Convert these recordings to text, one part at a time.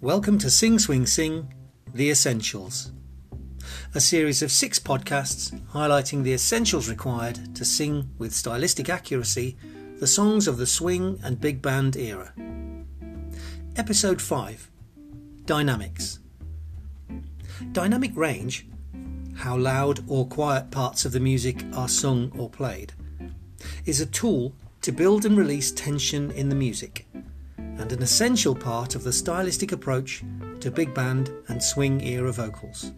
Welcome to Sing Swing Sing The Essentials, a series of six podcasts highlighting the essentials required to sing with stylistic accuracy the songs of the swing and big band era. Episode 5 Dynamics. Dynamic range, how loud or quiet parts of the music are sung or played, is a tool to build and release tension in the music and an essential part of the stylistic approach to big band and swing era vocals.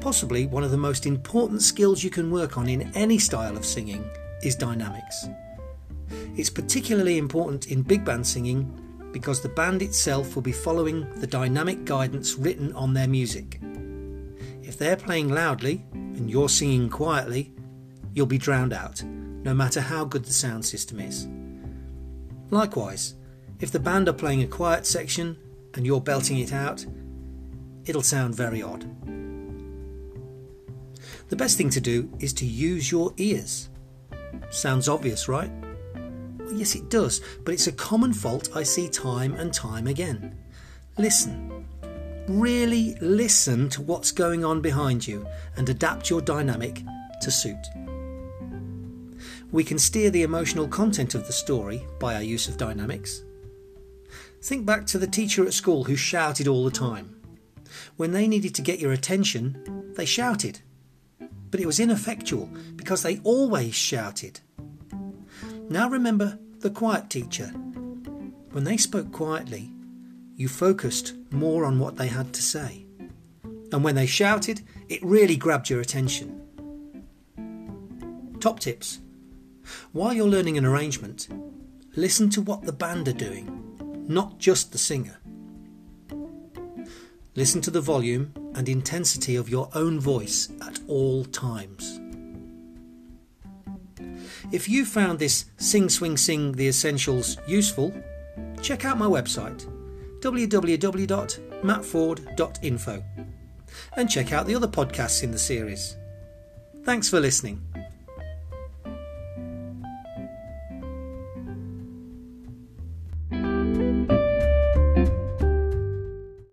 Possibly one of the most important skills you can work on in any style of singing is dynamics. It's particularly important in big band singing because the band itself will be following the dynamic guidance written on their music. If they're playing loudly and you're singing quietly, you'll be drowned out, no matter how good the sound system is. Likewise, if the band are playing a quiet section and you're belting it out, it'll sound very odd. The best thing to do is to use your ears. Sounds obvious, right? Well, yes, it does, but it's a common fault I see time and time again. Listen. Really listen to what's going on behind you and adapt your dynamic to suit. We can steer the emotional content of the story by our use of dynamics. Think back to the teacher at school who shouted all the time. When they needed to get your attention, they shouted. But it was ineffectual because they always shouted. Now remember the quiet teacher. When they spoke quietly, you focused more on what they had to say. And when they shouted, it really grabbed your attention. Top tips. While you're learning an arrangement, listen to what the band are doing not just the singer. Listen to the volume and intensity of your own voice at all times. If you found this Sing Swing Sing The Essentials useful, check out my website www.mattford.info and check out the other podcasts in the series. Thanks for listening.